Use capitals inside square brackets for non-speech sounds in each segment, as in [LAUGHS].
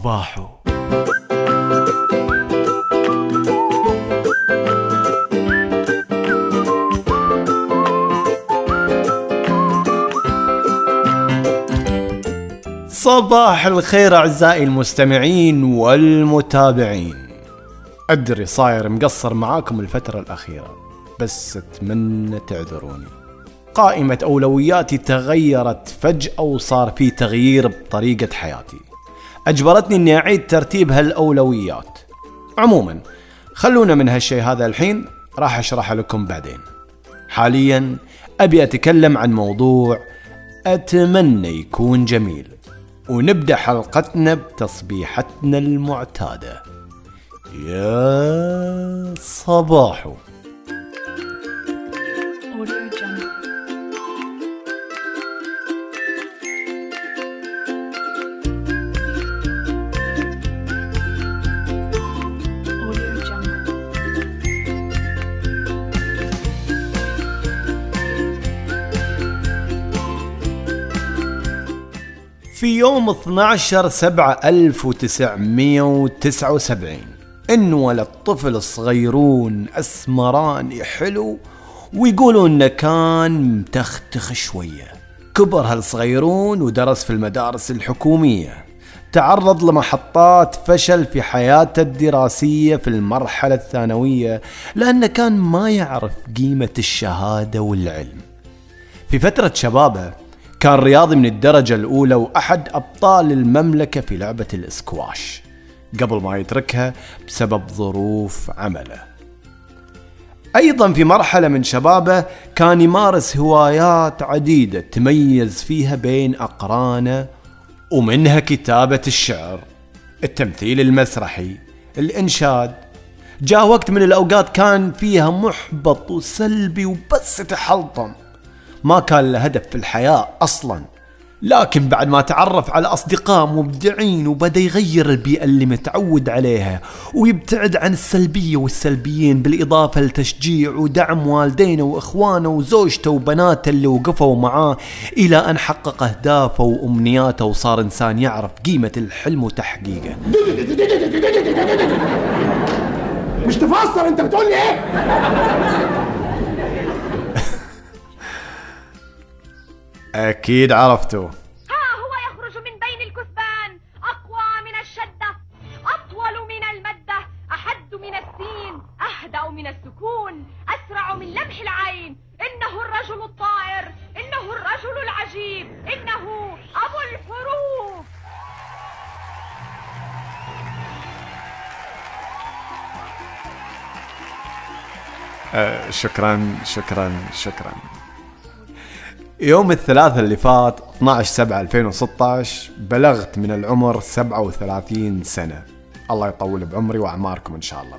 صباحو. صباح الخير أعزائي المستمعين والمتابعين. أدري صاير مقصر معاكم الفترة الأخيرة بس أتمنى تعذروني. قائمة أولوياتي تغيرت فجأة وصار في تغيير بطريقة حياتي. أجبرتني إني أعيد ترتيب هالأولويات. عموما خلونا من هالشيء هذا الحين راح أشرح لكم بعدين. حاليا أبي أتكلم عن موضوع أتمنى يكون جميل. ونبدأ حلقتنا بتصبيحتنا المعتادة. يا صباحو. في يوم 12 7 1979 انولد طفل صغيرون اسمراني حلو ويقولوا إنه كان متختخ شوية. كبر هالصغيرون ودرس في المدارس الحكومية. تعرض لمحطات فشل في حياته الدراسية في المرحلة الثانوية لأنه كان ما يعرف قيمة الشهادة والعلم. في فترة شبابه كان رياضي من الدرجة الأولى وأحد أبطال المملكة في لعبة الإسكواش. قبل ما يتركها بسبب ظروف عمله. أيضا في مرحلة من شبابه كان يمارس هوايات عديدة تميز فيها بين أقرانه ومنها كتابة الشعر التمثيل المسرحي الإنشاد. جاء وقت من الأوقات كان فيها محبط وسلبي وبس يتحلطم ما كان له هدف في الحياة أصلا. لكن بعد ما تعرف على أصدقاء مبدعين وبدأ يغير البيئة اللي متعود عليها ويبتعد عن السلبية والسلبيين بالإضافة لتشجيع ودعم والدينه وإخوانه وزوجته وبناته اللي وقفوا معاه إلى أن حقق أهدافه وأمنياته وصار إنسان يعرف قيمة الحلم وتحقيقه. مش تفسر أنت بتقول لي إيه؟ أكيد عرفتوا ها هو يخرج من بين الكثبان. أقوى من الشدة أطول من المدة أحد من السين أهدأ من السكون أسرع من لمح العين. إنه الرجل الطائر إنه الرجل العجيب إنه أبو الحروف. أه شكرا شكرا شكرا. يوم الثلاثاء اللي فات 12 7 2016 بلغت من العمر 37 سنة. الله يطول بعمري وأعماركم إن شاء الله.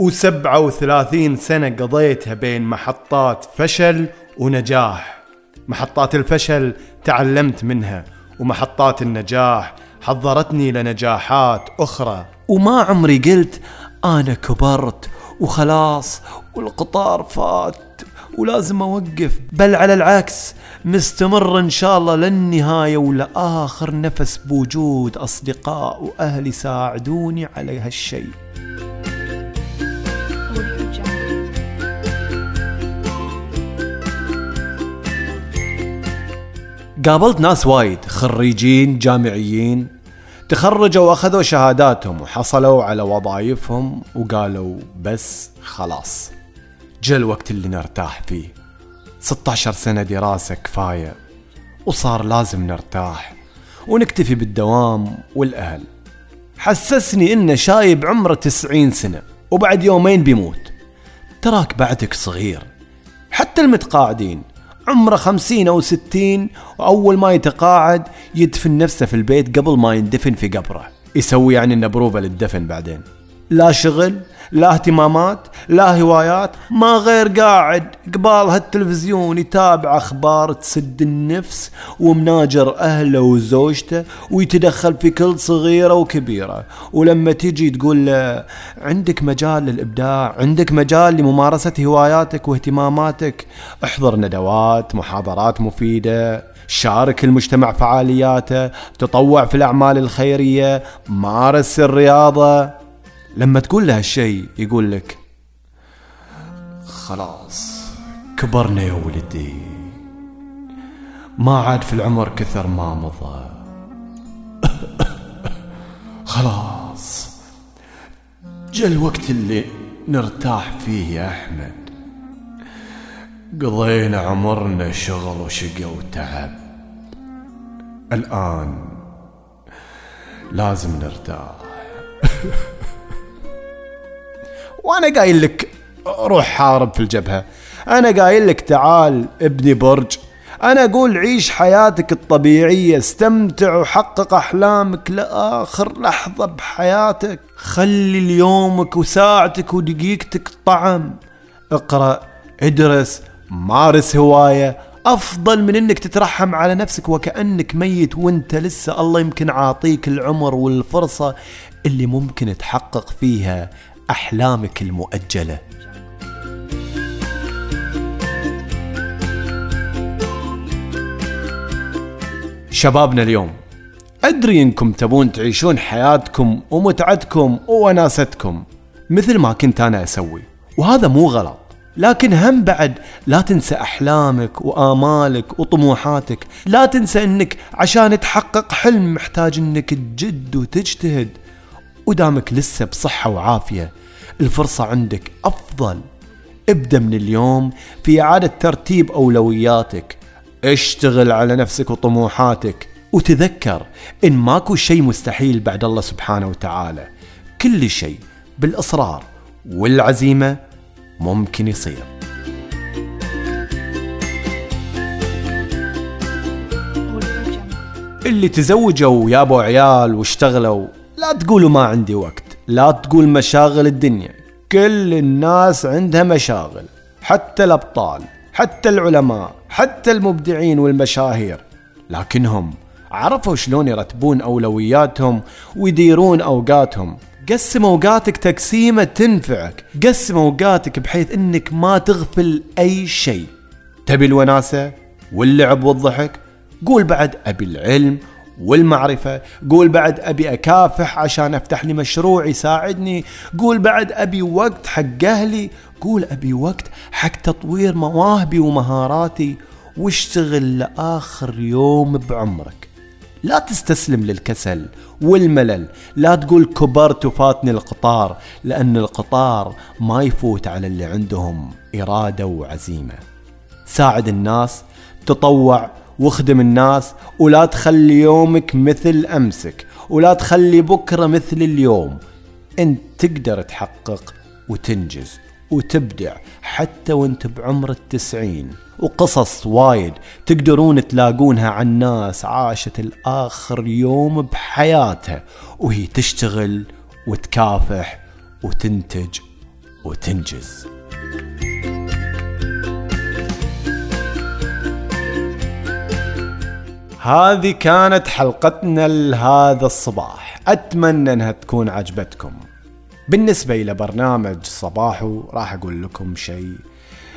و37 سنة قضيتها بين محطات فشل ونجاح. محطات الفشل تعلمت منها ومحطات النجاح حضرتني لنجاحات أخرى. وما عمري قلت أنا كبرت وخلاص والقطار فات. ولازم أوقف بل على العكس مستمر إن شاء الله للنهاية ولآخر نفس بوجود أصدقاء وأهل يساعدوني على هالشيء. قابلت ناس وايد خريجين جامعيين تخرجوا وأخذوا شهاداتهم وحصلوا على وظائفهم وقالوا بس خلاص جاء الوقت اللي نرتاح فيه. 16 سنة دراسة كفاية وصار لازم نرتاح ونكتفي بالدوام والأهل. حسسني إنه شايب عمره 90 سنة وبعد يومين بيموت. تراك بعدك صغير. حتى المتقاعدين عمره خمسين أو ستين وأول ما يتقاعد يدفن نفسه في البيت قبل ما يندفن في قبره. يسوي يعني إنه بروفة للدفن بعدين. لا شغل لا اهتمامات لا هوايات ما غير قاعد قبال هالتلفزيون يتابع أخبار تسد النفس ومناجر أهله وزوجته ويتدخل في كل صغيرة وكبيرة. ولما تيجي تقول له عندك مجال للإبداع عندك مجال لممارسة هواياتك واهتماماتك احضر ندوات محاضرات مفيدة شارك المجتمع فعالياته تطوع في الأعمال الخيرية مارس الرياضة. لما تقول له هالشيء يقول لك خلاص كبرنا يا ولدي. ما عاد في العمر كثر ما مضى. [LAUGHS] خلاص جا الوقت اللي نرتاح فيه يا أحمد. قضينا عمرنا شغل وشقى وتعب. الآن لازم نرتاح. [LAUGHS] وأنا قايل لك روح حارب في الجبهة. أنا قايل لك تعال ابني برج. أنا أقول عيش حياتك الطبيعية استمتع وحقق أحلامك لآخر لحظة بحياتك. خلي ليومك وساعتك ودقيقتك طعم. اقرأ ادرس مارس هواية. أفضل من إنك تترحم على نفسك وكأنك ميت وأنت لسه الله يمكن عاطيك العمر والفرصة اللي ممكن تحقق فيها أحلامك المؤجلة. شبابنا اليوم أدري إنكم تبون تعيشون حياتكم ومتعتكم ووناستكم مثل ما كنت أنا أسوي وهذا مو غلط لكن هم بعد لا تنسى أحلامك وآمالك وطموحاتك لا تنسى إنك عشان تحقق حلم محتاج إنك تجد وتجتهد. ودامك لسه بصحة وعافية الفرصة عندك أفضل. ابدأ من اليوم في إعادة ترتيب أولوياتك. اشتغل على نفسك وطموحاتك وتذكر إن ماكو شيء مستحيل بعد الله سبحانه وتعالى. كل شيء بالإصرار والعزيمة ممكن يصير. اللي تزوجوا ويابوا عيال واشتغلوا لا تقولوا ما عندي وقت. لا تقول مشاغل الدنيا. كل الناس عندها مشاغل. حتى الأبطال حتى العلماء حتى المبدعين والمشاهير. لكنهم عرفوا شلون يرتبون أولوياتهم ويديرون أوقاتهم. قسم أوقاتك تقسيمة تنفعك. قسم أوقاتك بحيث أنك ما تغفل أي شيء. تبي الوناسة؟ واللعب والضحك؟ قول بعد أبي العلم والمعرفة. قول بعد أبي أكافح عشان أفتح لي مشروع يساعدني قول بعد أبي وقت حق أهلي. قول أبي وقت حق تطوير مواهبي ومهاراتي. واشتغل لآخر يوم بعمرك. لا تستسلم للكسل والملل. لا تقول كبرت وفاتني القطار لأن القطار ما يفوت على اللي عندهم إرادة وعزيمة. ساعد الناس تطوع واخدم الناس ولا تخلي يومك مثل أمسك ولا تخلي بكرة مثل اليوم. أنت تقدر تحقق وتنجز وتبدع حتى وأنت بعمر التسعين. وقصص وايد تقدرون تلاقونها عن ناس عاشت الآخر يوم بحياتها وهي تشتغل وتكافح وتنتج وتنجز. هذه كانت حلقتنا لهذا الصباح. أتمنى أنها تكون عجبتكم. بالنسبة إلى برنامج صباحو راح أقول لكم شيء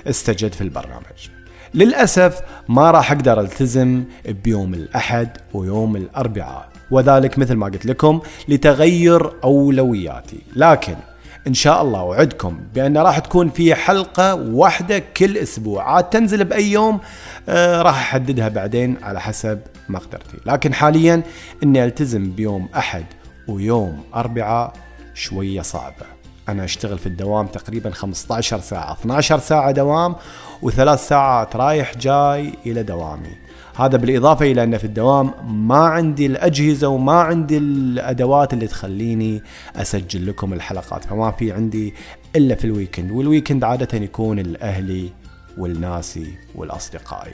استجد في البرنامج. للأسف ما راح أقدر ألتزم بيوم الأحد ويوم الأربعاء وذلك مثل ما قلت لكم لتغير أولوياتي. لكن إن شاء الله اوعدكم بأن راح تكون في حلقة واحدة كل أسبوع. عاد تنزل بأي يوم آه راح أحددها بعدين على حسب مقدرتي. لكن حاليا إني ألتزم بيوم أحد ويوم اربعاء شوية صعبة. أنا أشتغل في الدوام تقريبا 15 ساعة 12 ساعة دوام وثلاث ساعات رايح جاي إلى دوامي. هذا بالإضافة إلى أن في الدوام ما عندي الأجهزة وما عندي الأدوات اللي تخليني أسجل لكم الحلقات فما في عندي إلا في ال weekend وال weekend عادة يكون لأهلي ولناسي ولأصدقائي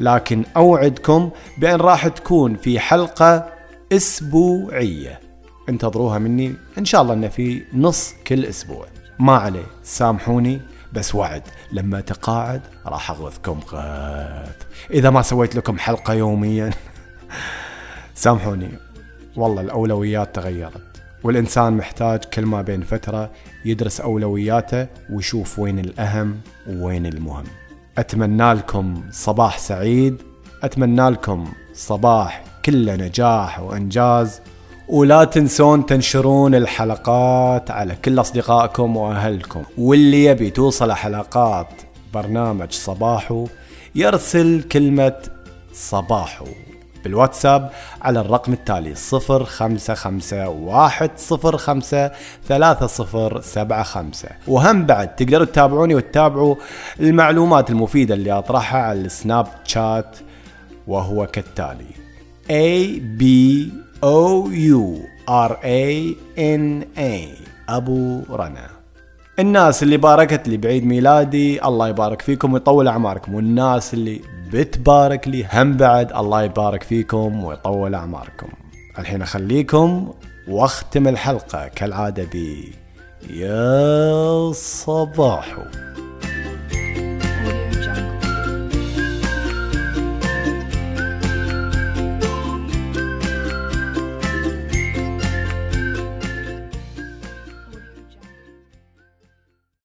لكن أوعدكم بأن راح تكون في حلقة أسبوعية. انتظروها مني إن شاء الله انه في نص كل أسبوع. ما عليه سامحوني. بس وعد لما تقاعد راح اغثكم غث إذا ما سويت لكم حلقة يوميا [LAUGHS] سامحوني. والله الأولويات تغيرت والإنسان محتاج كل ما بين فترة يدرس أولوياته ويشوف وين الأهم ووين المهم. أتمنى لكم صباح سعيد أتمنى لكم صباح كله نجاح وإنجاز. ولا تنسون تنشرون الحلقات على كل أصدقائكم وأهلكم. واللي يبي توصل حلقات برنامج صباحو يرسل كلمة صباحو بالواتساب على الرقم التالي صفر خمسة خمسة واحد صفر خمسة ثلاثة صفر سبعة خمسة. وهم بعد تقدروا تتابعوني وتتابعوا المعلومات المفيدة اللي أطرحها على السناب شات وهو كالتالي. A B O U R A N A. أبو رنا. الناس اللي باركت لي بعيد ميلادي الله يبارك فيكم ويطول أعماركم. والناس اللي بتبارك لي هم بعد الله يبارك فيكم ويطول أعماركم. الحين أخليكم وأختم الحلقة. كالعادة بي يا صباحو.